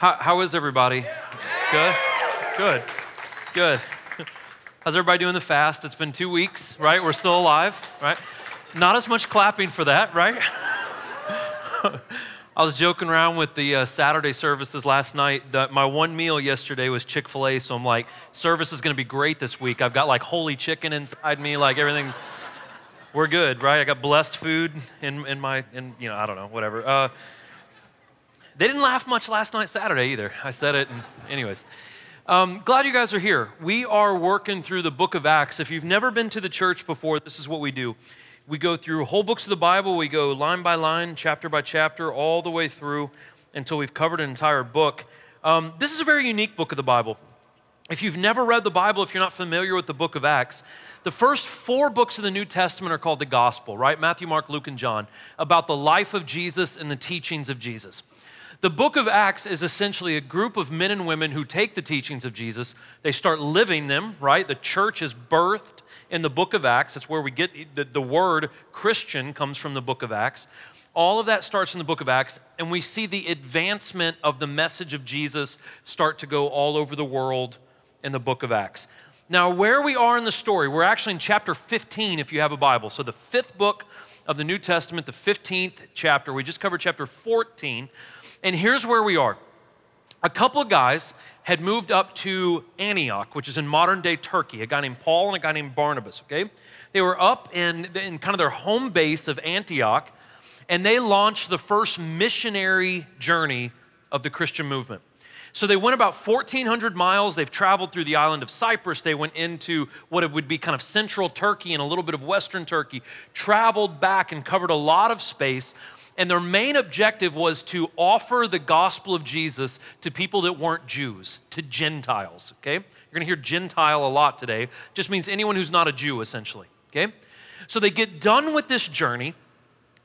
How, how is everybody? Good? Good. Good. How's everybody doing the fast? It's been two weeks, right? We're still alive, right? Not as much clapping for that, right? I was joking around with the uh, Saturday services last night. The, my one meal yesterday was Chick fil A, so I'm like, service is gonna be great this week. I've got like holy chicken inside me, like everything's, we're good, right? I got blessed food in, in my, in, you know, I don't know, whatever. Uh, they didn't laugh much last night, Saturday either. I said it, and anyways. Um, glad you guys are here. We are working through the book of Acts. If you've never been to the church before, this is what we do. We go through whole books of the Bible, we go line by line, chapter by chapter, all the way through until we've covered an entire book. Um, this is a very unique book of the Bible. If you've never read the Bible, if you're not familiar with the book of Acts, the first four books of the New Testament are called the Gospel, right? Matthew, Mark, Luke, and John, about the life of Jesus and the teachings of Jesus. The book of Acts is essentially a group of men and women who take the teachings of Jesus, they start living them, right? The church is birthed in the book of Acts. That's where we get the, the word Christian comes from the book of Acts. All of that starts in the book of Acts, and we see the advancement of the message of Jesus start to go all over the world in the book of Acts. Now, where we are in the story, we're actually in chapter 15 if you have a Bible. So, the fifth book of the New Testament, the 15th chapter. We just covered chapter 14. And here's where we are. A couple of guys had moved up to Antioch, which is in modern day Turkey, a guy named Paul and a guy named Barnabas, okay? They were up in, in kind of their home base of Antioch, and they launched the first missionary journey of the Christian movement. So they went about 1,400 miles. They've traveled through the island of Cyprus. They went into what would be kind of central Turkey and a little bit of western Turkey, traveled back and covered a lot of space and their main objective was to offer the gospel of Jesus to people that weren't Jews, to Gentiles, okay? You're gonna hear Gentile a lot today. Just means anyone who's not a Jew, essentially, okay? So they get done with this journey.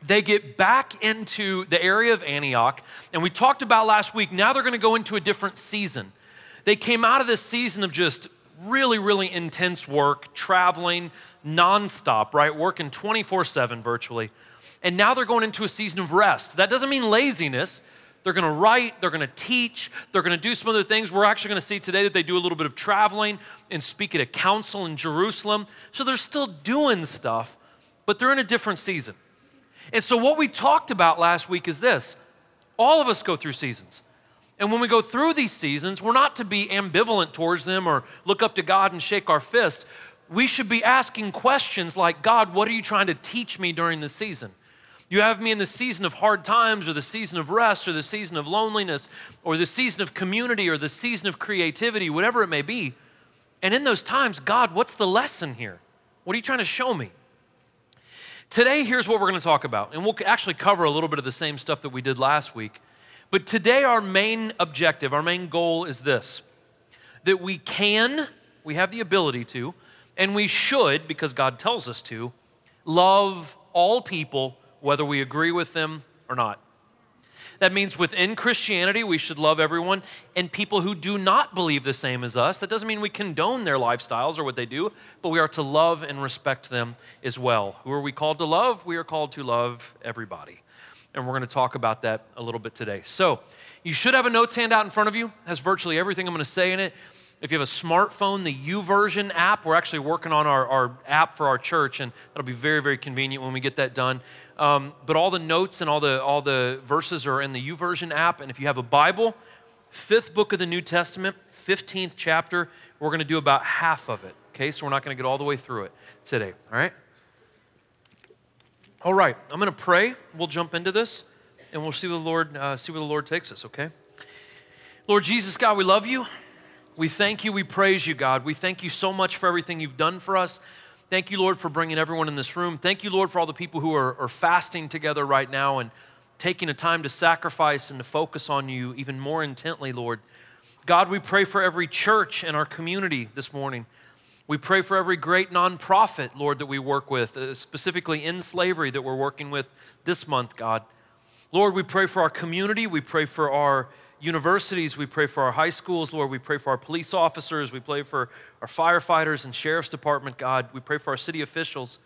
They get back into the area of Antioch, and we talked about last week, now they're gonna go into a different season. They came out of this season of just really, really intense work, traveling nonstop, right? Working 24 7 virtually and now they're going into a season of rest. That doesn't mean laziness. They're going to write, they're going to teach, they're going to do some other things. We're actually going to see today that they do a little bit of traveling and speak at a council in Jerusalem. So they're still doing stuff, but they're in a different season. And so, what we talked about last week is this all of us go through seasons. And when we go through these seasons, we're not to be ambivalent towards them or look up to God and shake our fist. We should be asking questions like, God, what are you trying to teach me during this season? You have me in the season of hard times, or the season of rest, or the season of loneliness, or the season of community, or the season of creativity, whatever it may be. And in those times, God, what's the lesson here? What are you trying to show me? Today, here's what we're going to talk about. And we'll actually cover a little bit of the same stuff that we did last week. But today, our main objective, our main goal is this that we can, we have the ability to, and we should, because God tells us to, love all people whether we agree with them or not. That means within Christianity, we should love everyone and people who do not believe the same as us. That doesn't mean we condone their lifestyles or what they do, but we are to love and respect them as well. Who are we called to love? We are called to love everybody. And we're going to talk about that a little bit today. So, you should have a notes handout in front of you. It has virtually everything I'm going to say in it. If you have a smartphone, the YouVersion app, we're actually working on our, our app for our church, and that'll be very, very convenient when we get that done. Um, but all the notes and all the, all the verses are in the YouVersion app. And if you have a Bible, fifth book of the New Testament, 15th chapter, we're going to do about half of it. Okay, so we're not going to get all the way through it today. All right? All right, I'm going to pray. We'll jump into this, and we'll see where the Lord uh, see where the Lord takes us. Okay, Lord Jesus, God, we love you. We thank you. We praise you, God. We thank you so much for everything you've done for us. Thank you, Lord, for bringing everyone in this room. Thank you, Lord, for all the people who are, are fasting together right now and taking a time to sacrifice and to focus on you even more intently, Lord. God, we pray for every church in our community this morning. We pray for every great nonprofit, Lord, that we work with, uh, specifically in slavery that we're working with this month, God. Lord, we pray for our community. We pray for our universities. We pray for our high schools, Lord. We pray for our police officers. We pray for our firefighters and sheriff's department, God. We pray for our city officials.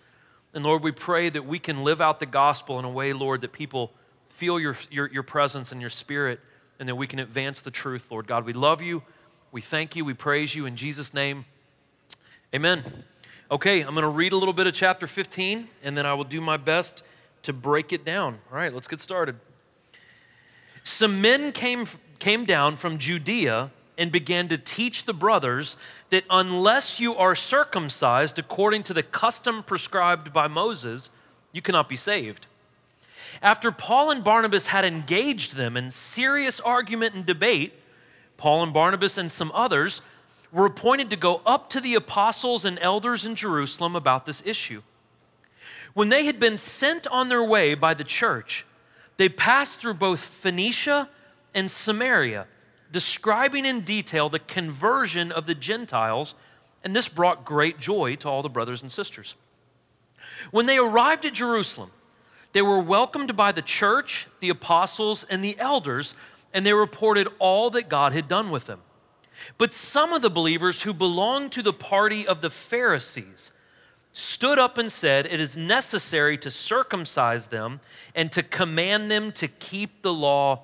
And Lord, we pray that we can live out the gospel in a way, Lord, that people feel your, your, your presence and your spirit and that we can advance the truth, Lord God. We love you. We thank you. We praise you in Jesus' name. Amen. Okay, I'm going to read a little bit of chapter 15, and then I will do my best to break it down. All right, let's get started. Some men came, came down from Judea and began to teach the brothers that unless you are circumcised according to the custom prescribed by Moses, you cannot be saved. After Paul and Barnabas had engaged them in serious argument and debate, Paul and Barnabas and some others were appointed to go up to the apostles and elders in Jerusalem about this issue. When they had been sent on their way by the church, they passed through both Phoenicia and Samaria, describing in detail the conversion of the Gentiles, and this brought great joy to all the brothers and sisters. When they arrived at Jerusalem, they were welcomed by the church, the apostles, and the elders, and they reported all that God had done with them. But some of the believers who belonged to the party of the Pharisees stood up and said, It is necessary to circumcise them and to command them to keep the law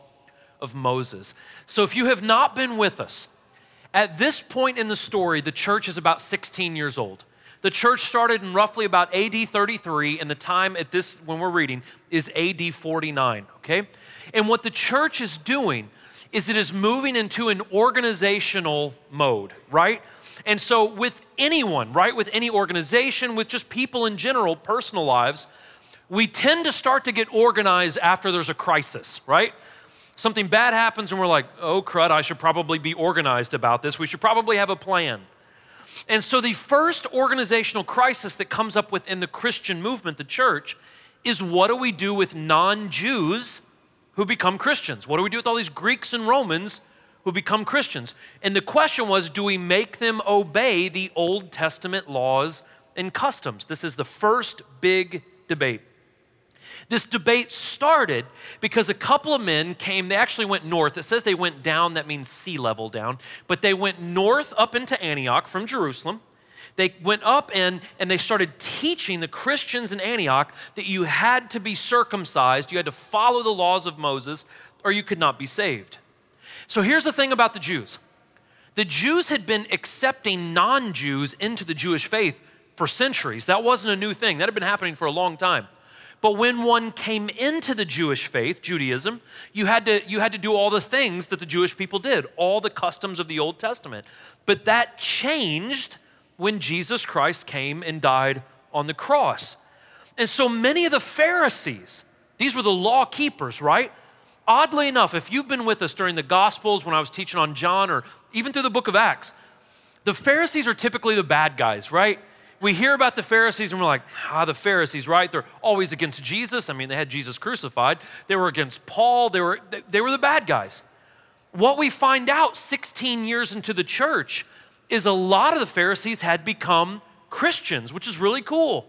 of Moses. So if you have not been with us, at this point in the story, the church is about 16 years old. The church started in roughly about AD 33, and the time at this, when we're reading, is AD 49, okay? And what the church is doing is it is moving into an organizational mode, right? And so, with anyone, right, with any organization, with just people in general, personal lives, we tend to start to get organized after there's a crisis, right? Something bad happens, and we're like, oh, crud, I should probably be organized about this. We should probably have a plan. And so, the first organizational crisis that comes up within the Christian movement, the church, is what do we do with non Jews who become Christians? What do we do with all these Greeks and Romans who become Christians? And the question was do we make them obey the Old Testament laws and customs? This is the first big debate. This debate started because a couple of men came, they actually went north. It says they went down, that means sea level down, but they went north up into Antioch from Jerusalem. They went up and, and they started teaching the Christians in Antioch that you had to be circumcised, you had to follow the laws of Moses, or you could not be saved. So here's the thing about the Jews the Jews had been accepting non Jews into the Jewish faith for centuries. That wasn't a new thing, that had been happening for a long time. But when one came into the Jewish faith, Judaism, you had, to, you had to do all the things that the Jewish people did, all the customs of the Old Testament. But that changed when Jesus Christ came and died on the cross. And so many of the Pharisees, these were the law keepers, right? Oddly enough, if you've been with us during the Gospels when I was teaching on John or even through the book of Acts, the Pharisees are typically the bad guys, right? We hear about the Pharisees and we're like, ah, the Pharisees, right? They're always against Jesus. I mean, they had Jesus crucified. They were against Paul. They were, they were the bad guys. What we find out 16 years into the church is a lot of the Pharisees had become Christians, which is really cool.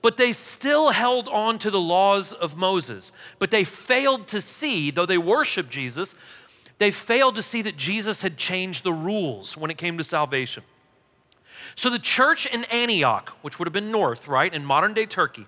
But they still held on to the laws of Moses. But they failed to see, though they worshiped Jesus, they failed to see that Jesus had changed the rules when it came to salvation. So the church in Antioch, which would have been north, right, in modern day Turkey,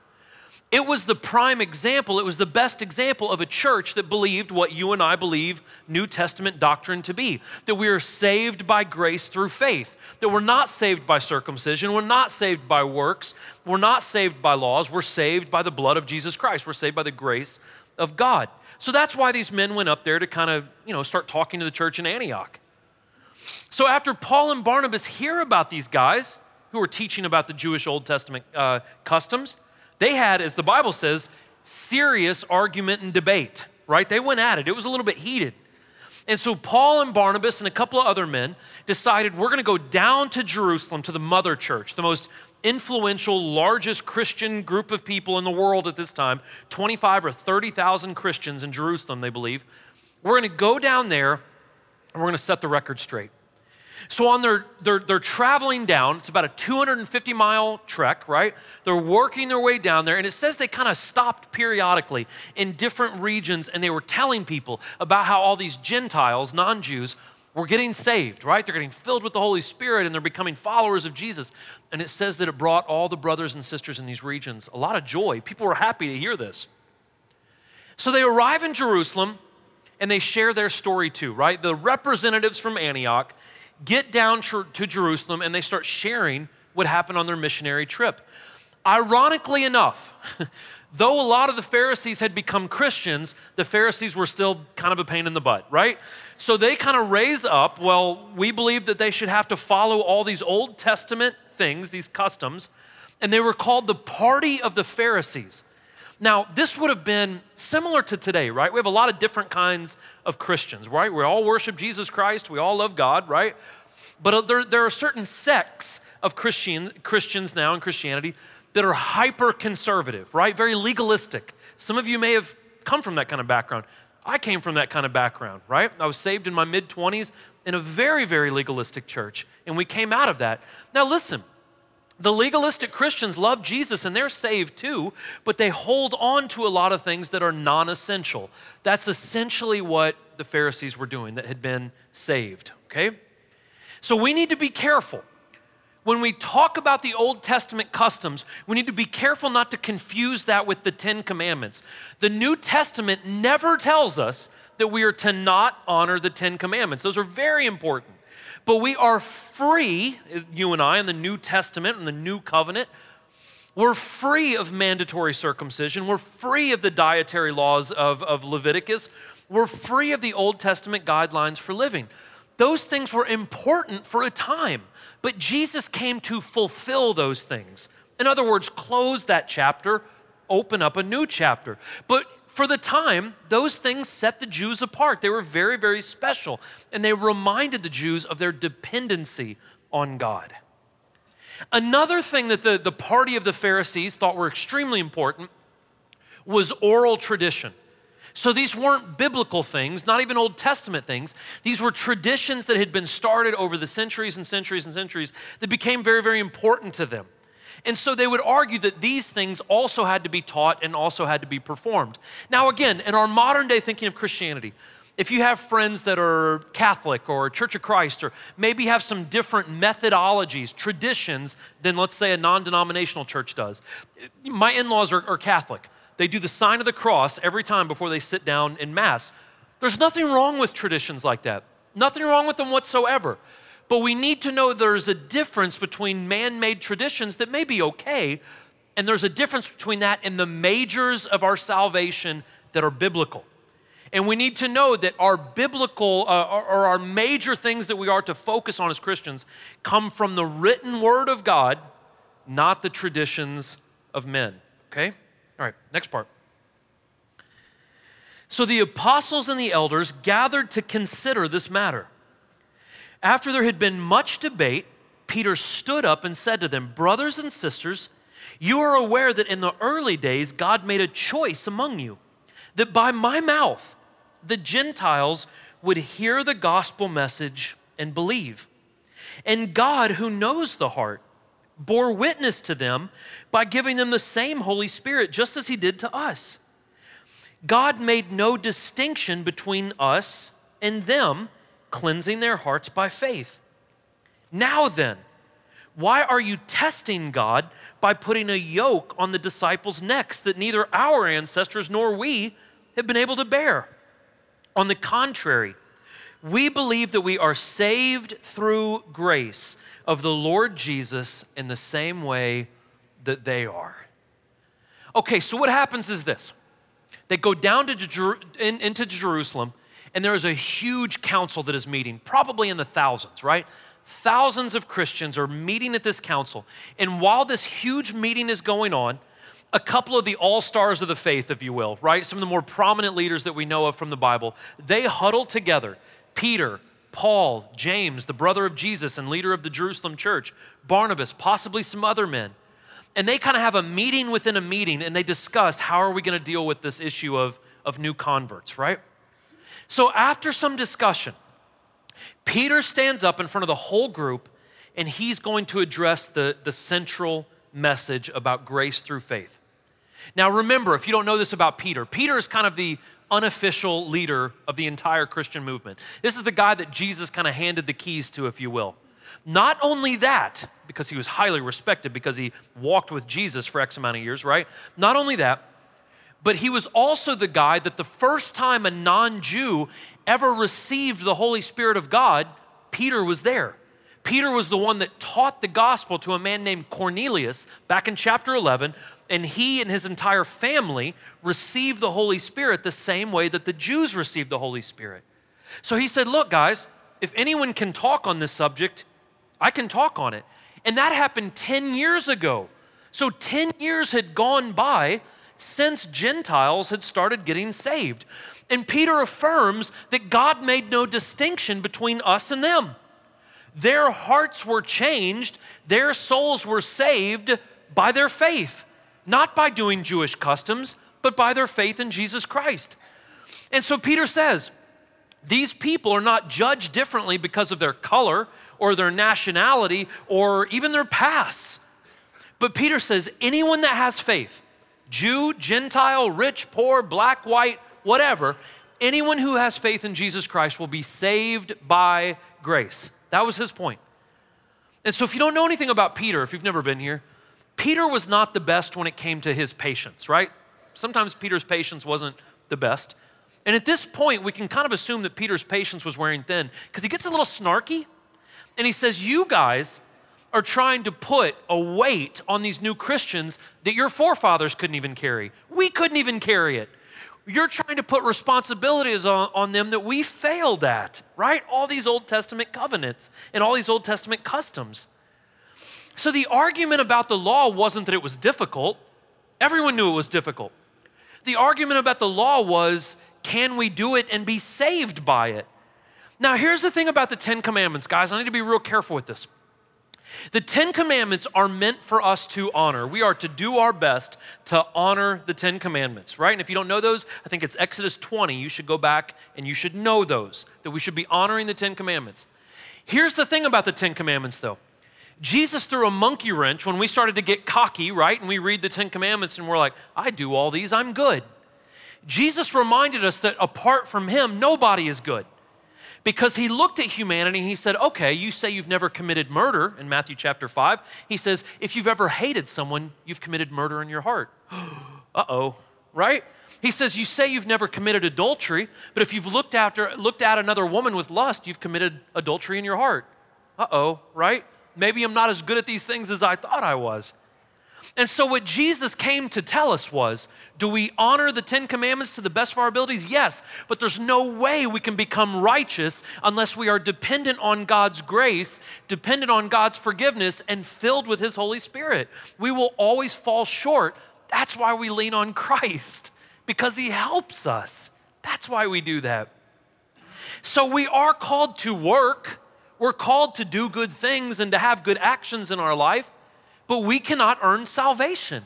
it was the prime example, it was the best example of a church that believed what you and I believe New Testament doctrine to be that we are saved by grace through faith, that we're not saved by circumcision, we're not saved by works, we're not saved by laws, we're saved by the blood of Jesus Christ, we're saved by the grace of God. So that's why these men went up there to kind of, you know, start talking to the church in Antioch. So after Paul and Barnabas hear about these guys who were teaching about the Jewish Old Testament uh, customs, they had, as the Bible says, serious argument and debate, right? They went at it. It was a little bit heated. And so Paul and Barnabas and a couple of other men decided we're going to go down to Jerusalem to the mother church, the most influential, largest Christian group of people in the world at this time 25 or 30,000 Christians in Jerusalem, they believe. We're going to go down there and we're going to set the record straight. So on their, they're, they're traveling down. It's about a 250 mile trek, right? They're working their way down there, and it says they kind of stopped periodically in different regions, and they were telling people about how all these Gentiles, non-Jews, were getting saved, right? They're getting filled with the Holy Spirit and they're becoming followers of Jesus. And it says that it brought all the brothers and sisters in these regions a lot of joy. People were happy to hear this. So they arrive in Jerusalem and they share their story too, right? The representatives from Antioch get down to Jerusalem and they start sharing what happened on their missionary trip. Ironically enough, though a lot of the Pharisees had become Christians, the Pharisees were still kind of a pain in the butt, right? So they kind of raise up, well, we believe that they should have to follow all these Old Testament things, these customs, and they were called the party of the Pharisees. Now, this would have been similar to today, right? We have a lot of different kinds of Christians, right? We all worship Jesus Christ, we all love God, right? But uh, there, there are certain sects of Christian, Christians now in Christianity that are hyper conservative, right? Very legalistic. Some of you may have come from that kind of background. I came from that kind of background, right? I was saved in my mid 20s in a very, very legalistic church, and we came out of that. Now, listen, the legalistic Christians love Jesus and they're saved too, but they hold on to a lot of things that are non essential. That's essentially what the Pharisees were doing that had been saved, okay? So we need to be careful when we talk about the Old Testament customs, we need to be careful not to confuse that with the Ten Commandments. The New Testament never tells us that we are to not honor the Ten Commandments, those are very important. But we are free, you and I, in the New Testament and the New Covenant, we're free of mandatory circumcision. We're free of the dietary laws of, of Leviticus. We're free of the Old Testament guidelines for living. Those things were important for a time. But Jesus came to fulfill those things. In other words, close that chapter, open up a new chapter. But for the time, those things set the Jews apart. They were very, very special, and they reminded the Jews of their dependency on God. Another thing that the, the party of the Pharisees thought were extremely important was oral tradition. So these weren't biblical things, not even Old Testament things. These were traditions that had been started over the centuries and centuries and centuries that became very, very important to them. And so they would argue that these things also had to be taught and also had to be performed. Now, again, in our modern day thinking of Christianity, if you have friends that are Catholic or Church of Christ, or maybe have some different methodologies, traditions than, let's say, a non denominational church does. My in laws are, are Catholic. They do the sign of the cross every time before they sit down in Mass. There's nothing wrong with traditions like that, nothing wrong with them whatsoever. But we need to know there's a difference between man made traditions that may be okay, and there's a difference between that and the majors of our salvation that are biblical. And we need to know that our biblical uh, or our major things that we are to focus on as Christians come from the written word of God, not the traditions of men. Okay? All right, next part. So the apostles and the elders gathered to consider this matter. After there had been much debate, Peter stood up and said to them, Brothers and sisters, you are aware that in the early days God made a choice among you, that by my mouth the Gentiles would hear the gospel message and believe. And God, who knows the heart, bore witness to them by giving them the same Holy Spirit, just as He did to us. God made no distinction between us and them, cleansing their hearts by faith. Now then, why are you testing God by putting a yoke on the disciples' necks that neither our ancestors nor we have been able to bear? On the contrary, we believe that we are saved through grace of the Lord Jesus in the same way that they are. Okay, so what happens is this they go down to Jer- in, into Jerusalem, and there is a huge council that is meeting, probably in the thousands, right? Thousands of Christians are meeting at this council. And while this huge meeting is going on, a couple of the all stars of the faith, if you will, right? Some of the more prominent leaders that we know of from the Bible, they huddle together. Peter, Paul, James, the brother of Jesus and leader of the Jerusalem church, Barnabas, possibly some other men. And they kind of have a meeting within a meeting and they discuss how are we going to deal with this issue of, of new converts, right? So after some discussion, Peter stands up in front of the whole group and he's going to address the, the central message about grace through faith. Now, remember, if you don't know this about Peter, Peter is kind of the unofficial leader of the entire Christian movement. This is the guy that Jesus kind of handed the keys to, if you will. Not only that, because he was highly respected because he walked with Jesus for X amount of years, right? Not only that, but he was also the guy that the first time a non Jew ever received the Holy Spirit of God, Peter was there. Peter was the one that taught the gospel to a man named Cornelius back in chapter 11, and he and his entire family received the Holy Spirit the same way that the Jews received the Holy Spirit. So he said, Look, guys, if anyone can talk on this subject, I can talk on it. And that happened 10 years ago. So 10 years had gone by since Gentiles had started getting saved. And Peter affirms that God made no distinction between us and them. Their hearts were changed, their souls were saved by their faith, not by doing Jewish customs, but by their faith in Jesus Christ. And so Peter says, these people are not judged differently because of their color or their nationality or even their pasts. But Peter says anyone that has faith, Jew, Gentile, rich, poor, black, white, whatever, anyone who has faith in Jesus Christ will be saved by grace. That was his point. And so, if you don't know anything about Peter, if you've never been here, Peter was not the best when it came to his patience, right? Sometimes Peter's patience wasn't the best. And at this point, we can kind of assume that Peter's patience was wearing thin because he gets a little snarky and he says, You guys are trying to put a weight on these new Christians that your forefathers couldn't even carry. We couldn't even carry it. You're trying to put responsibilities on, on them that we failed at, right? All these Old Testament covenants and all these Old Testament customs. So the argument about the law wasn't that it was difficult, everyone knew it was difficult. The argument about the law was can we do it and be saved by it? Now, here's the thing about the Ten Commandments, guys. I need to be real careful with this. The Ten Commandments are meant for us to honor. We are to do our best to honor the Ten Commandments, right? And if you don't know those, I think it's Exodus 20. You should go back and you should know those, that we should be honoring the Ten Commandments. Here's the thing about the Ten Commandments, though. Jesus threw a monkey wrench when we started to get cocky, right? And we read the Ten Commandments and we're like, I do all these, I'm good. Jesus reminded us that apart from him, nobody is good because he looked at humanity and he said, Okay, you say you've never committed murder in Matthew chapter 5. He says, If you've ever hated someone, you've committed murder in your heart. uh oh, right? He says, You say you've never committed adultery, but if you've looked, after, looked at another woman with lust, you've committed adultery in your heart. Uh oh, right? Maybe I'm not as good at these things as I thought I was. And so, what Jesus came to tell us was do we honor the Ten Commandments to the best of our abilities? Yes, but there's no way we can become righteous unless we are dependent on God's grace, dependent on God's forgiveness, and filled with His Holy Spirit. We will always fall short. That's why we lean on Christ, because He helps us. That's why we do that. So, we are called to work, we're called to do good things and to have good actions in our life but we cannot earn salvation.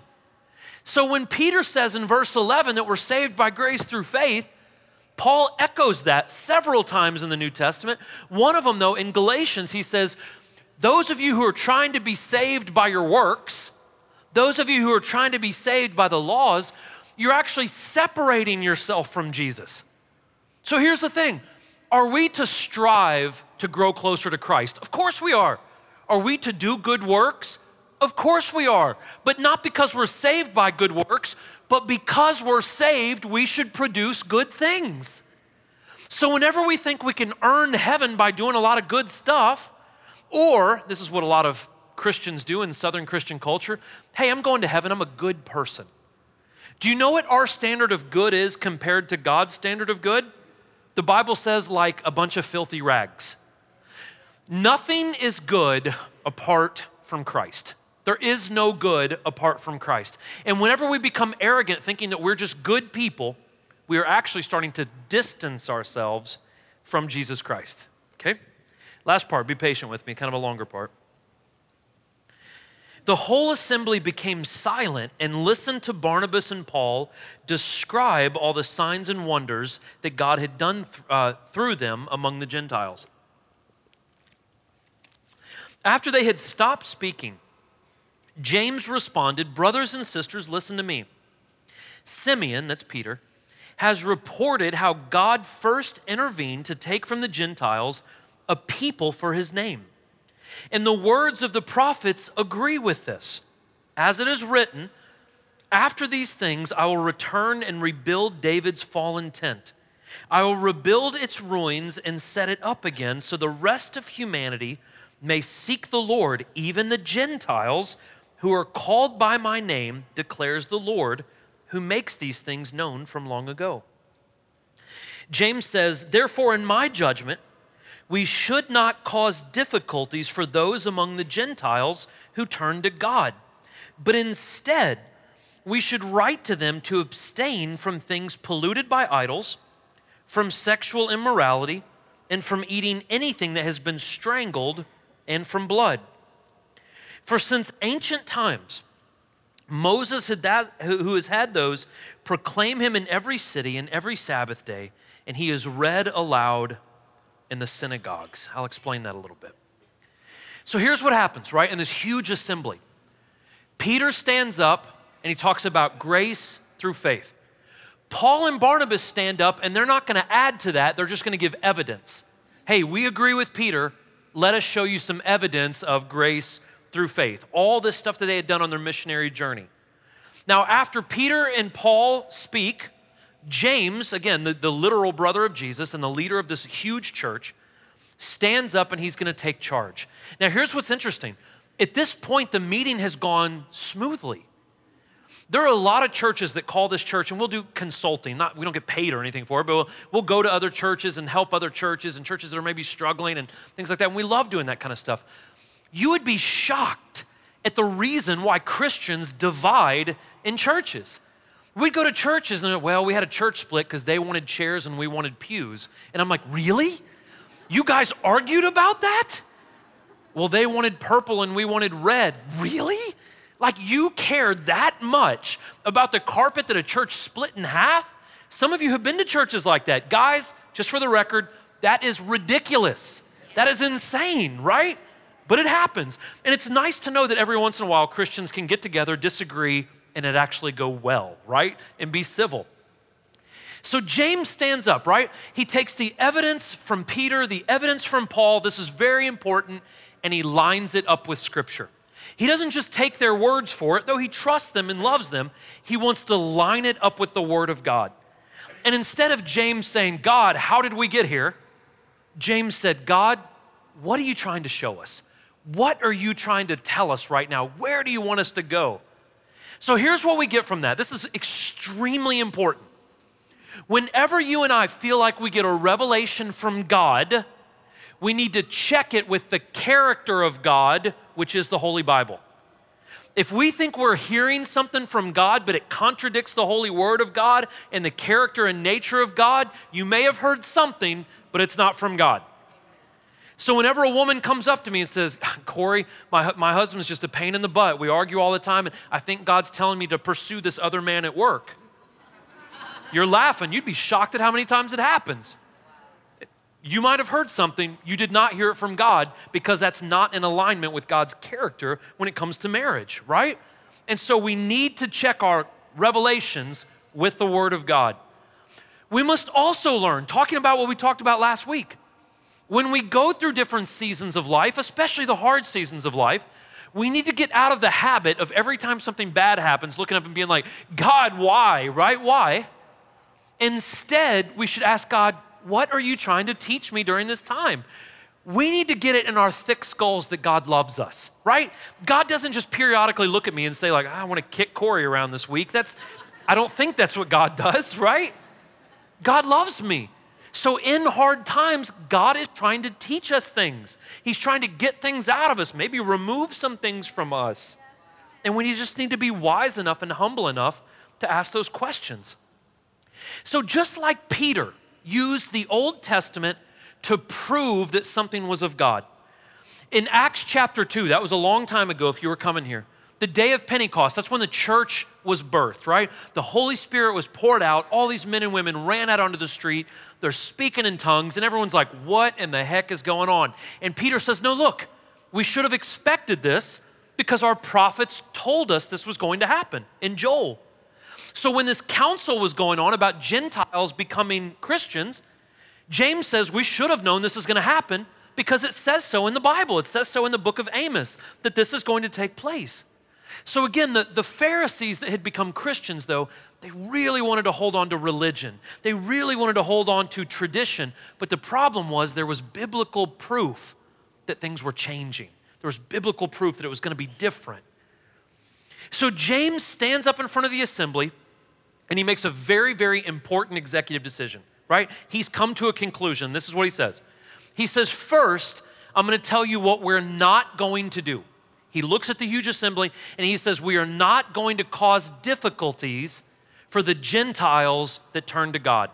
So when Peter says in verse 11 that we're saved by grace through faith, Paul echoes that several times in the New Testament. One of them, though, in Galatians, he says, Those of you who are trying to be saved by your works, those of you who are trying to be saved by the laws, you're actually separating yourself from Jesus. So here's the thing Are we to strive to grow closer to Christ? Of course we are. Are we to do good works? Of course we are, but not because we're saved by good works, but because we're saved, we should produce good things. So, whenever we think we can earn heaven by doing a lot of good stuff, or this is what a lot of Christians do in Southern Christian culture hey, I'm going to heaven, I'm a good person. Do you know what our standard of good is compared to God's standard of good? The Bible says, like a bunch of filthy rags. Nothing is good apart from Christ. There is no good apart from Christ. And whenever we become arrogant, thinking that we're just good people, we are actually starting to distance ourselves from Jesus Christ. Okay? Last part, be patient with me, kind of a longer part. The whole assembly became silent and listened to Barnabas and Paul describe all the signs and wonders that God had done th- uh, through them among the Gentiles. After they had stopped speaking, James responded, Brothers and sisters, listen to me. Simeon, that's Peter, has reported how God first intervened to take from the Gentiles a people for his name. And the words of the prophets agree with this. As it is written, After these things, I will return and rebuild David's fallen tent. I will rebuild its ruins and set it up again so the rest of humanity may seek the Lord, even the Gentiles who are called by my name, declares the Lord, who makes these things known from long ago. James says, Therefore, in my judgment, we should not cause difficulties for those among the Gentiles who turn to God, but instead, we should write to them to abstain from things polluted by idols, from sexual immorality, and from eating anything that has been strangled, and from blood. For since ancient times, Moses, had that, who has had those, proclaim him in every city and every Sabbath day, and he is read aloud in the synagogues. I'll explain that a little bit. So here's what happens, right? In this huge assembly, Peter stands up and he talks about grace through faith. Paul and Barnabas stand up and they're not going to add to that, they're just going to give evidence. Hey, we agree with Peter. Let us show you some evidence of grace through faith. All this stuff that they had done on their missionary journey. Now, after Peter and Paul speak, James, again, the, the literal brother of Jesus and the leader of this huge church, stands up and he's going to take charge. Now, here's what's interesting. At this point, the meeting has gone smoothly. There are a lot of churches that call this church, and we'll do consulting. Not we don't get paid or anything for it, but we'll, we'll go to other churches and help other churches and churches that are maybe struggling and things like that. And we love doing that kind of stuff. You would be shocked at the reason why Christians divide in churches. We'd go to churches and well, we had a church split because they wanted chairs and we wanted pews. And I'm like, really? You guys argued about that? Well, they wanted purple and we wanted red. Really? Like you cared that much about the carpet that a church split in half? Some of you have been to churches like that. Guys, just for the record, that is ridiculous. That is insane, right? But it happens. And it's nice to know that every once in a while Christians can get together, disagree, and it actually go well, right? And be civil. So James stands up, right? He takes the evidence from Peter, the evidence from Paul, this is very important, and he lines it up with Scripture. He doesn't just take their words for it, though he trusts them and loves them, he wants to line it up with the Word of God. And instead of James saying, God, how did we get here? James said, God, what are you trying to show us? What are you trying to tell us right now? Where do you want us to go? So here's what we get from that. This is extremely important. Whenever you and I feel like we get a revelation from God, we need to check it with the character of God, which is the Holy Bible. If we think we're hearing something from God, but it contradicts the holy word of God and the character and nature of God, you may have heard something, but it's not from God. So, whenever a woman comes up to me and says, Corey, my, my husband's just a pain in the butt, we argue all the time, and I think God's telling me to pursue this other man at work. You're laughing. You'd be shocked at how many times it happens. You might have heard something, you did not hear it from God because that's not in alignment with God's character when it comes to marriage, right? And so we need to check our revelations with the Word of God. We must also learn, talking about what we talked about last week, when we go through different seasons of life, especially the hard seasons of life, we need to get out of the habit of every time something bad happens, looking up and being like, God, why, right? Why? Instead, we should ask God, what are you trying to teach me during this time? We need to get it in our thick skulls that God loves us, right? God doesn't just periodically look at me and say, like, I want to kick Corey around this week. That's, I don't think that's what God does, right? God loves me. So, in hard times, God is trying to teach us things. He's trying to get things out of us, maybe remove some things from us. And we just need to be wise enough and humble enough to ask those questions. So, just like Peter, used the Old Testament to prove that something was of God. In Acts chapter 2, that was a long time ago if you were coming here, the day of Pentecost, that's when the church was birthed, right? The Holy Spirit was poured out. All these men and women ran out onto the street. They're speaking in tongues, and everyone's like, What in the heck is going on? And Peter says, No, look, we should have expected this because our prophets told us this was going to happen in Joel. So when this council was going on about Gentiles becoming Christians, James says we should have known this is going to happen because it says so in the Bible. It says so in the book of Amos that this is going to take place. So, again, the, the Pharisees that had become Christians, though, they really wanted to hold on to religion. They really wanted to hold on to tradition. But the problem was there was biblical proof that things were changing, there was biblical proof that it was going to be different. So, James stands up in front of the assembly and he makes a very, very important executive decision, right? He's come to a conclusion. This is what he says. He says, First, I'm going to tell you what we're not going to do. He looks at the huge assembly and he says, We are not going to cause difficulties for the Gentiles that turn to God.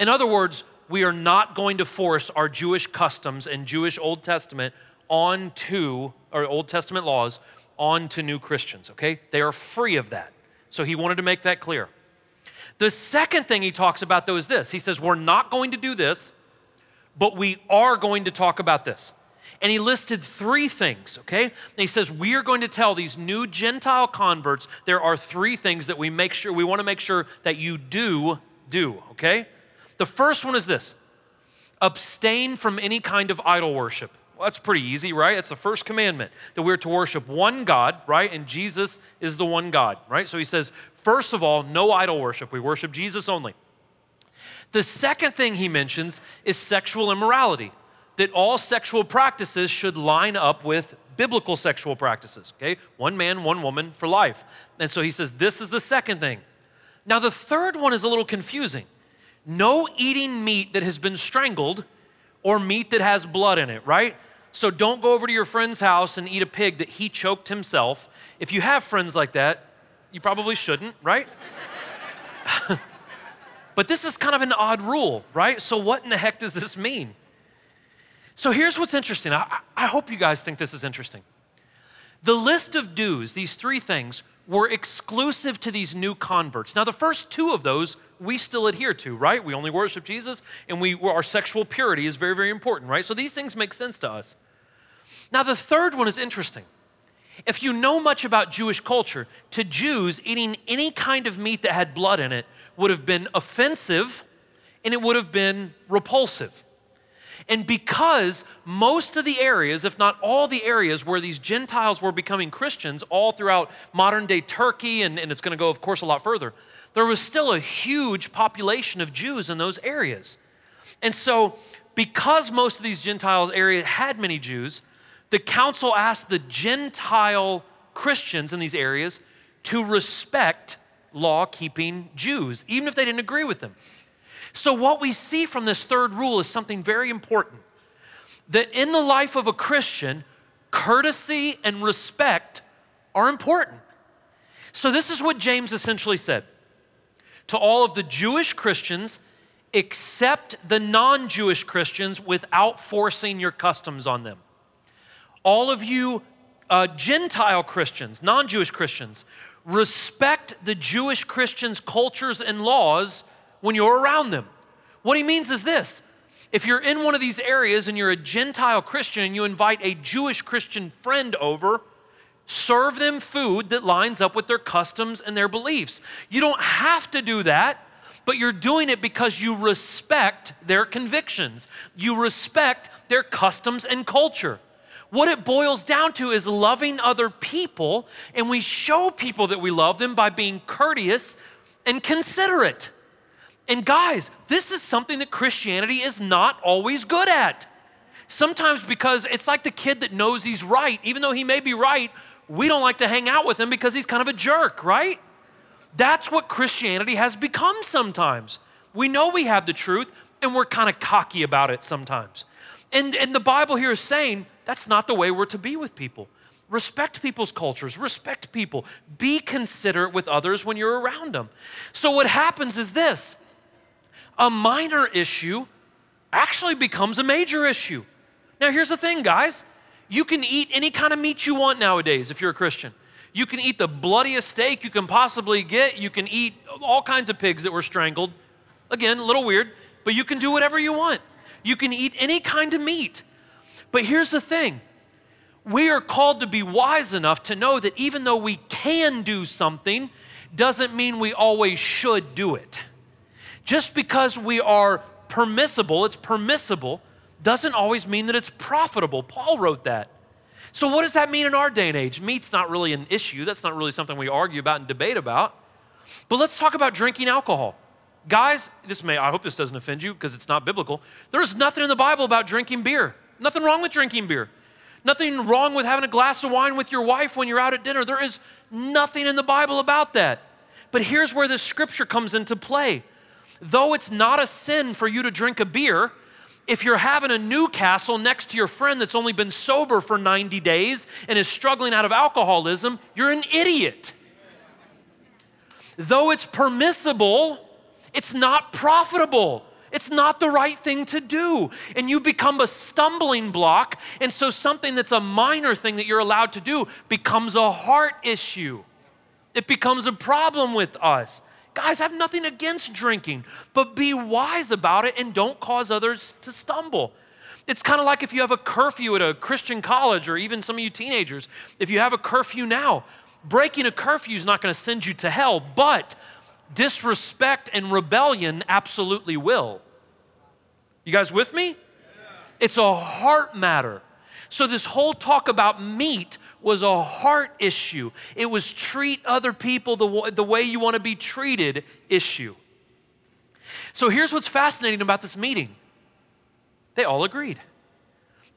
In other words, we are not going to force our Jewish customs and Jewish Old Testament onto, or Old Testament laws onto new Christians, okay? They are free of that. So he wanted to make that clear. The second thing he talks about, though, is this. He says, We're not going to do this, but we are going to talk about this. And he listed three things, okay? And he says, We are going to tell these new Gentile converts there are three things that we make sure, we want to make sure that you do do, okay? The first one is this abstain from any kind of idol worship. Well, that's pretty easy, right? It's the first commandment that we're to worship one God, right? And Jesus is the one God, right? So he says, first of all, no idol worship. We worship Jesus only. The second thing he mentions is sexual immorality that all sexual practices should line up with biblical sexual practices, okay? One man, one woman for life. And so he says, this is the second thing. Now, the third one is a little confusing. No eating meat that has been strangled or meat that has blood in it, right? So don't go over to your friend's house and eat a pig that he choked himself. If you have friends like that, you probably shouldn't, right? but this is kind of an odd rule, right? So, what in the heck does this mean? So here's what's interesting. I, I, hope you guys think this is interesting. The list of do's, these three things, were exclusive to these new converts. Now, the first two of those we still adhere to, right? We only worship Jesus, and we, our sexual purity is very, very important, right? So these things make sense to us. Now, the third one is interesting. If you know much about Jewish culture, to Jews, eating any kind of meat that had blood in it would have been offensive and it would have been repulsive. And because most of the areas, if not all the areas where these Gentiles were becoming Christians, all throughout modern day Turkey, and, and it's going to go, of course, a lot further, there was still a huge population of Jews in those areas. And so, because most of these Gentiles areas had many Jews, the council asked the Gentile Christians in these areas to respect law keeping Jews, even if they didn't agree with them. So, what we see from this third rule is something very important that in the life of a Christian, courtesy and respect are important. So, this is what James essentially said to all of the Jewish Christians accept the non Jewish Christians without forcing your customs on them. All of you uh, Gentile Christians, non Jewish Christians, respect the Jewish Christians' cultures and laws when you're around them. What he means is this if you're in one of these areas and you're a Gentile Christian and you invite a Jewish Christian friend over, serve them food that lines up with their customs and their beliefs. You don't have to do that, but you're doing it because you respect their convictions, you respect their customs and culture. What it boils down to is loving other people, and we show people that we love them by being courteous and considerate. And guys, this is something that Christianity is not always good at. Sometimes because it's like the kid that knows he's right, even though he may be right, we don't like to hang out with him because he's kind of a jerk, right? That's what Christianity has become sometimes. We know we have the truth and we're kind of cocky about it sometimes. And, and the Bible here is saying that's not the way we're to be with people. Respect people's cultures, respect people, be considerate with others when you're around them. So, what happens is this a minor issue actually becomes a major issue. Now, here's the thing, guys you can eat any kind of meat you want nowadays if you're a Christian. You can eat the bloodiest steak you can possibly get. You can eat all kinds of pigs that were strangled. Again, a little weird, but you can do whatever you want. You can eat any kind of meat. But here's the thing we are called to be wise enough to know that even though we can do something, doesn't mean we always should do it. Just because we are permissible, it's permissible, doesn't always mean that it's profitable. Paul wrote that. So, what does that mean in our day and age? Meat's not really an issue. That's not really something we argue about and debate about. But let's talk about drinking alcohol. Guys, this may, I hope this doesn't offend you because it's not biblical. There is nothing in the Bible about drinking beer. Nothing wrong with drinking beer. Nothing wrong with having a glass of wine with your wife when you're out at dinner. There is nothing in the Bible about that. But here's where this scripture comes into play. Though it's not a sin for you to drink a beer, if you're having a Newcastle next to your friend that's only been sober for 90 days and is struggling out of alcoholism, you're an idiot. Though it's permissible, it's not profitable. It's not the right thing to do. And you become a stumbling block. And so something that's a minor thing that you're allowed to do becomes a heart issue. It becomes a problem with us. Guys, have nothing against drinking, but be wise about it and don't cause others to stumble. It's kind of like if you have a curfew at a Christian college or even some of you teenagers, if you have a curfew now, breaking a curfew is not going to send you to hell, but disrespect and rebellion absolutely will. You guys with me? It's a heart matter. So, this whole talk about meat was a heart issue. It was treat other people the, the way you want to be treated issue. So, here's what's fascinating about this meeting they all agreed.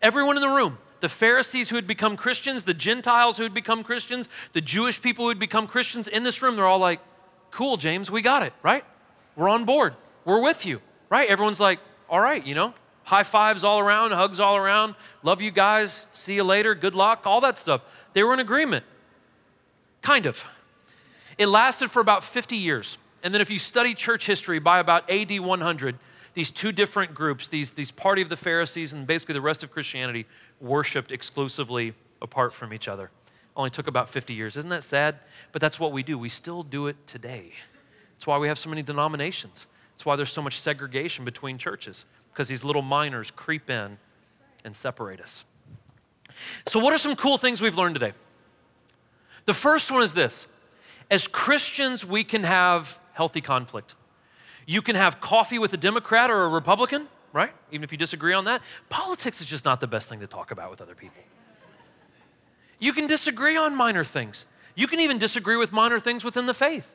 Everyone in the room, the Pharisees who had become Christians, the Gentiles who had become Christians, the Jewish people who had become Christians in this room, they're all like, cool, James, we got it, right? We're on board. We're with you, right? Everyone's like, all right, you know, high fives all around, hugs all around, love you guys, see you later, good luck, all that stuff. They were in agreement. Kind of. It lasted for about 50 years. And then if you study church history, by about AD 100, these two different groups, these, these party of the Pharisees and basically the rest of Christianity, worshiped exclusively apart from each other. Only took about 50 years. Isn't that sad? But that's what we do. We still do it today. That's why we have so many denominations. That's why there's so much segregation between churches, because these little minors creep in and separate us. So, what are some cool things we've learned today? The first one is this as Christians, we can have healthy conflict. You can have coffee with a Democrat or a Republican, right? Even if you disagree on that. Politics is just not the best thing to talk about with other people. You can disagree on minor things. You can even disagree with minor things within the faith.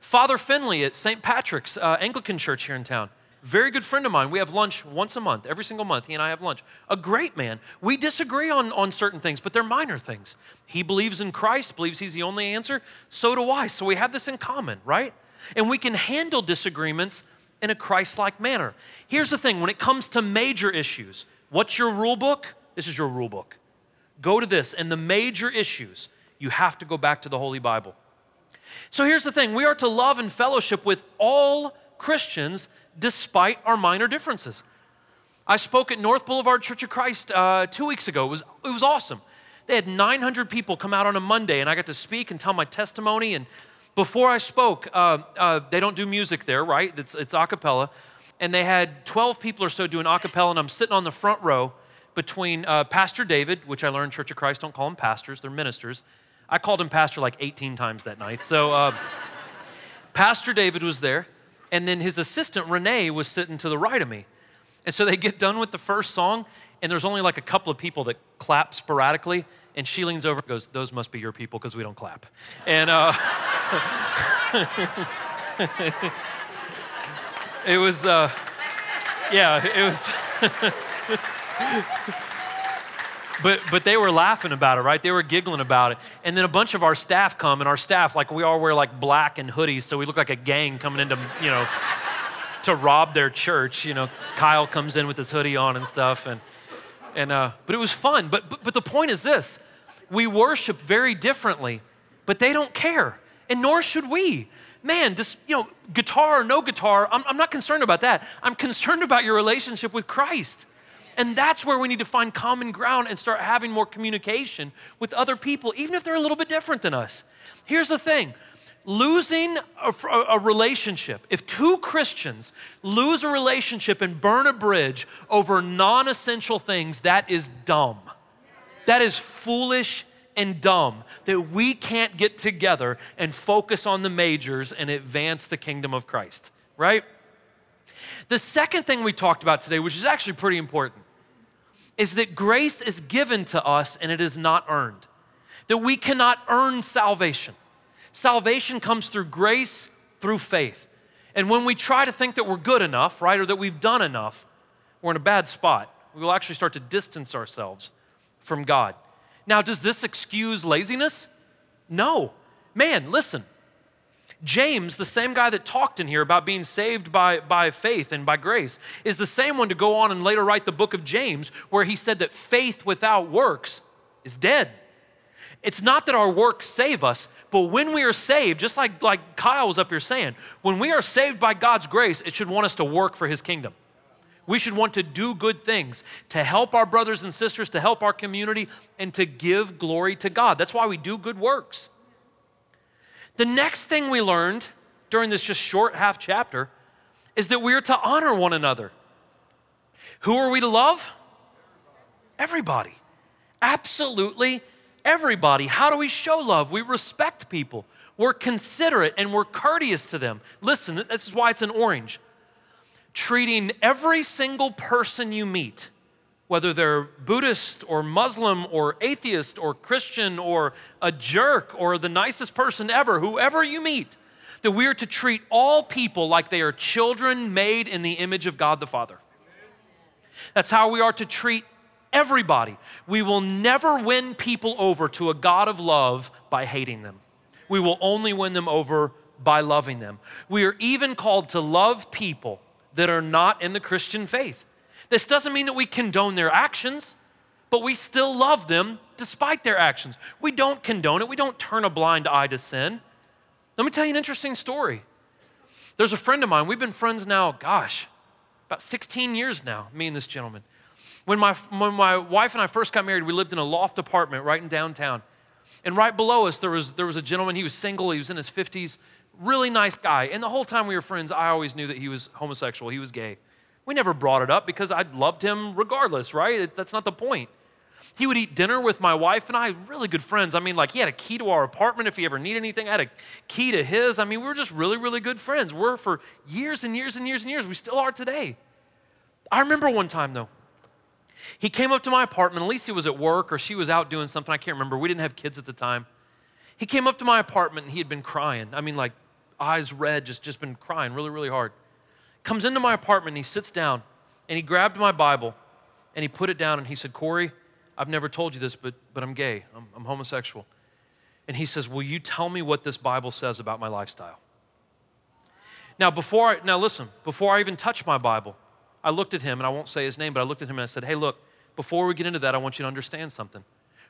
Father Finley at St. Patrick's uh, Anglican Church here in town, very good friend of mine. We have lunch once a month, every single month. He and I have lunch. A great man. We disagree on, on certain things, but they're minor things. He believes in Christ, believes he's the only answer. So do I. So we have this in common, right? And we can handle disagreements in a Christ like manner. Here's the thing when it comes to major issues, what's your rule book? This is your rule book. Go to this. And the major issues, you have to go back to the Holy Bible. So here's the thing we are to love and fellowship with all Christians despite our minor differences. I spoke at North Boulevard Church of Christ uh, two weeks ago. It was, it was awesome. They had 900 people come out on a Monday, and I got to speak and tell my testimony. And before I spoke, uh, uh, they don't do music there, right? It's, it's a cappella. And they had 12 people or so doing a cappella, and I'm sitting on the front row between uh, Pastor David, which I learned Church of Christ don't call them pastors, they're ministers, I called him pastor like 18 times that night. So, uh, Pastor David was there, and then his assistant, Renee, was sitting to the right of me. And so they get done with the first song, and there's only like a couple of people that clap sporadically. And she leans over and goes, Those must be your people because we don't clap. And uh, it was, uh, yeah, it was. but but they were laughing about it, right? They were giggling about it. And then a bunch of our staff come, and our staff, like we all wear like black and hoodies, so we look like a gang coming into, you know, to rob their church. You know, Kyle comes in with his hoodie on and stuff, and and uh, but it was fun. But, but but the point is this: we worship very differently, but they don't care, and nor should we. Man, just you know, guitar or no guitar, I'm, I'm not concerned about that. I'm concerned about your relationship with Christ. And that's where we need to find common ground and start having more communication with other people, even if they're a little bit different than us. Here's the thing losing a, a, relationship, if two Christians lose a relationship and burn a bridge over non essential things, that is dumb. That is foolish and dumb that we can't get together and focus on the majors and advance the kingdom of Christ, right? The second thing we talked about today, which is actually pretty important, is that grace is given to us and it is not earned, that we cannot earn salvation. Salvation comes through grace, through faith. And when we try to think that we're good enough, right, or that we've done enough, we're in a bad spot. We will actually start to distance ourselves from God. Now, does this excuse laziness? No. Man, listen. James, the same guy that talked in here about being saved by, by faith and by grace, is the same one to go on and later write the book of James, where he said that faith without works is dead. It's not that our works save us, but when we are saved, just like, like Kyle was up here saying, when we are saved by God's grace, it should want us to work for his kingdom. We should want to do good things to help our brothers and sisters, to help our community, and to give glory to God. That's why we do good works. The next thing we learned during this just short half chapter is that we are to honor one another. Who are we to love? Everybody. Absolutely everybody. How do we show love? We respect people. We're considerate and we're courteous to them. Listen, this is why it's an orange. Treating every single person you meet, whether they're Buddhist or Muslim or atheist or Christian or a jerk or the nicest person ever, whoever you meet, that we are to treat all people like they are children made in the image of God the Father. That's how we are to treat everybody. We will never win people over to a God of love by hating them. We will only win them over by loving them. We are even called to love people that are not in the Christian faith. This doesn't mean that we condone their actions, but we still love them despite their actions. We don't condone it, we don't turn a blind eye to sin. Let me tell you an interesting story. There's a friend of mine, we've been friends now, gosh, about 16 years now, me and this gentleman. When my, when my wife and I first got married, we lived in a loft apartment right in downtown. And right below us, there was, there was a gentleman. He was single, he was in his 50s, really nice guy. And the whole time we were friends, I always knew that he was homosexual, he was gay. We never brought it up because I loved him regardless, right? That's not the point. He would eat dinner with my wife and I, really good friends. I mean, like, he had a key to our apartment if he ever needed anything. I had a key to his. I mean, we were just really, really good friends. We're for years and years and years and years. We still are today. I remember one time, though, he came up to my apartment. He was at work or she was out doing something. I can't remember. We didn't have kids at the time. He came up to my apartment and he had been crying. I mean, like eyes red, just, just been crying really, really hard. Comes into my apartment and he sits down and he grabbed my Bible and he put it down and he said, Corey, I've never told you this, but, but I'm gay. I'm, I'm homosexual. And he says, Will you tell me what this Bible says about my lifestyle? Now, before I, now listen, before I even touch my Bible, I looked at him, and I won't say his name, but I looked at him and I said, Hey, look, before we get into that, I want you to understand something.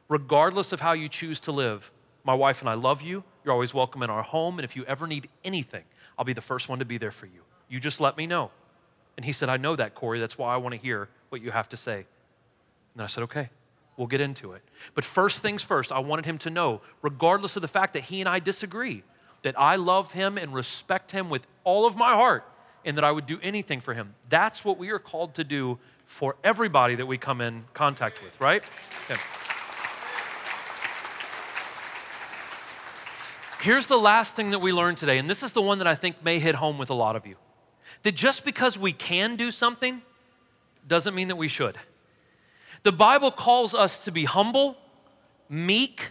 Regardless of how you choose to live, my wife and I love you. You're always welcome in our home. And if you ever need anything, I'll be the first one to be there for you. You just let me know. And he said, I know that, Corey. That's why I want to hear what you have to say. And I said, Okay, we'll get into it. But first things first, I wanted him to know, regardless of the fact that he and I disagree, that I love him and respect him with all of my heart and that I would do anything for him. That's what we are called to do for everybody that we come in contact with, right? Okay. Here's the last thing that we learned today, and this is the one that I think may hit home with a lot of you. That just because we can do something doesn't mean that we should. The Bible calls us to be humble, meek,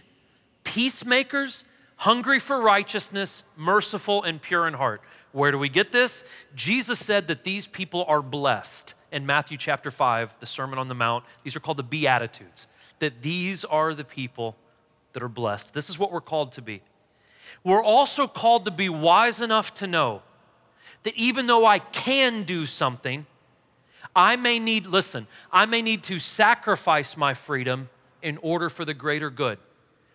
peacemakers, hungry for righteousness, merciful, and pure in heart. Where do we get this? Jesus said that these people are blessed in Matthew chapter 5, the Sermon on the Mount. These are called the Beatitudes, that these are the people that are blessed. This is what we're called to be. We're also called to be wise enough to know that even though I can do something, I may need, listen, I may need to sacrifice my freedom in order for the greater good.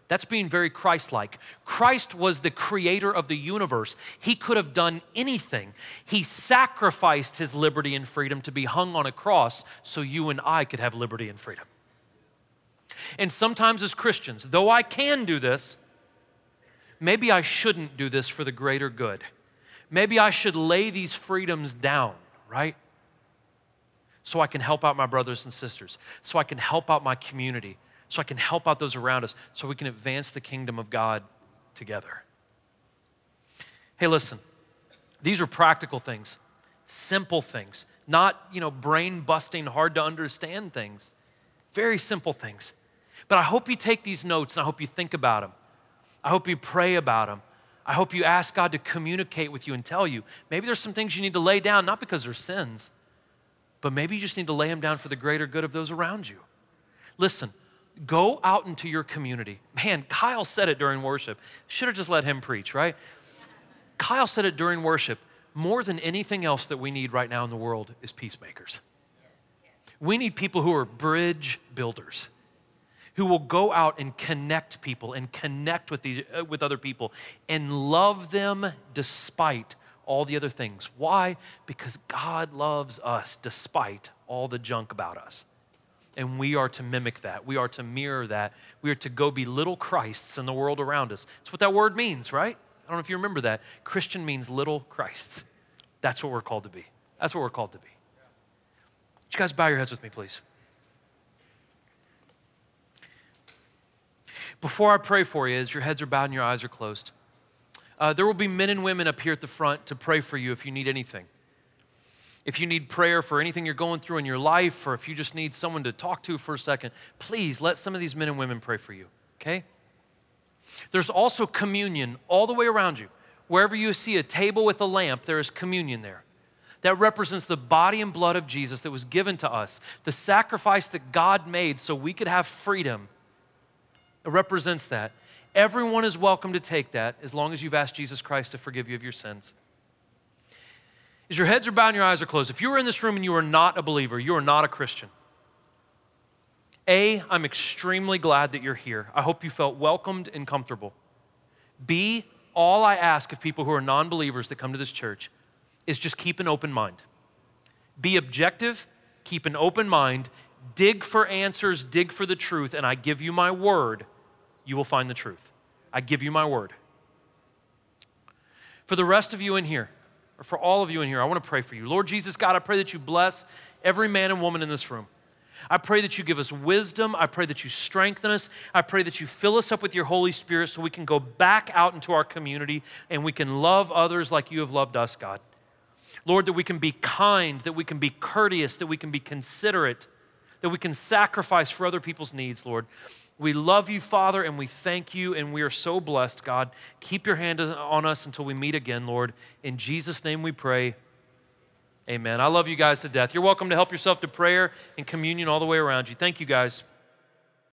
That's being very Christ like. Christ was the creator of the universe. He could have done anything. He sacrificed his liberty and freedom to be hung on a cross so you and I could have liberty and freedom. And sometimes, as Christians, though I can do this, maybe I shouldn't do this for the greater good. Maybe I should lay these freedoms down, right? So I can help out my brothers and sisters, so I can help out my community so I can help out those around us, so we can advance the kingdom of God together. Hey, listen, these are practical things, simple things, not, you know, brain busting, hard to understand things. Very simple things. But I hope you take these notes and I hope you think about them. I hope you pray about them. I hope you ask God to communicate with you and tell you. Maybe there's some things you need to lay down, not because they're sins, but maybe you just need to lay them down for the greater good of those around you. Listen, go out into your community. Man, Kyle said it during worship. Should have just let him preach, right? Kyle said it during worship. More than anything else that we need right now in the world is peacemakers. We need people who are bridge builders, who will go out and connect people and connect with, these, uh, with other people and love them despite all the other things. Why? Because God loves us despite all the junk about us. And we are to mimic that. We are to mirror that. We are to go be little Christs in the world around us. That's what that word means, right? I don't know if you remember that. Christian means little Christs. That's what we're called to be. That's what we're called to be. Would you guys bow your heads with me, please? Before I pray for you, as your heads are bowed and your eyes are closed, uh, there will be men and women up here at the front to pray for you if you need anything. If you need prayer for anything you're going through in your life, or if you just need someone to talk to for a second, please let some of these men and women pray for you, okay? There's also communion all the way around you. Wherever you see a table with a lamp, there is communion there. That represents the body and blood of Jesus that was given to us, the sacrifice that God made so we could have freedom. It represents that. Everyone is welcome to take that as long as you've asked Jesus Christ to forgive you of your sins. As your heads are bowed and your eyes are closed, if you are in this room and you are not a believer, you are not a Christian, a, I'm extremely glad that you're here. I hope you felt welcomed and comfortable. B, all I ask of people who are non believers that come to this church is just keep an open mind. Be objective, keep an open mind, dig for answers, dig for the truth, and I give you my word, you will find the truth. I give you my word. For the rest of you in here, or for all of you in here, I want to pray for you. Lord Jesus, God, I pray that you bless every man and woman in this room. I pray that you give us wisdom. I pray that you strengthen us. I pray that you fill us up with your Holy Spirit so we can go back out into our community and we can love others like you have loved us, God. Lord, that we can be kind, that we can be courteous, that we can be considerate, that we can sacrifice for other people's needs, Lord. We love you, Father, and we thank you, and we are so blessed, God. Keep your hand on us until we meet again, Lord. In Jesus' name we pray. Amen. I love you guys to death. You're welcome to help yourself to prayer and communion all the way around you. Thank you, guys.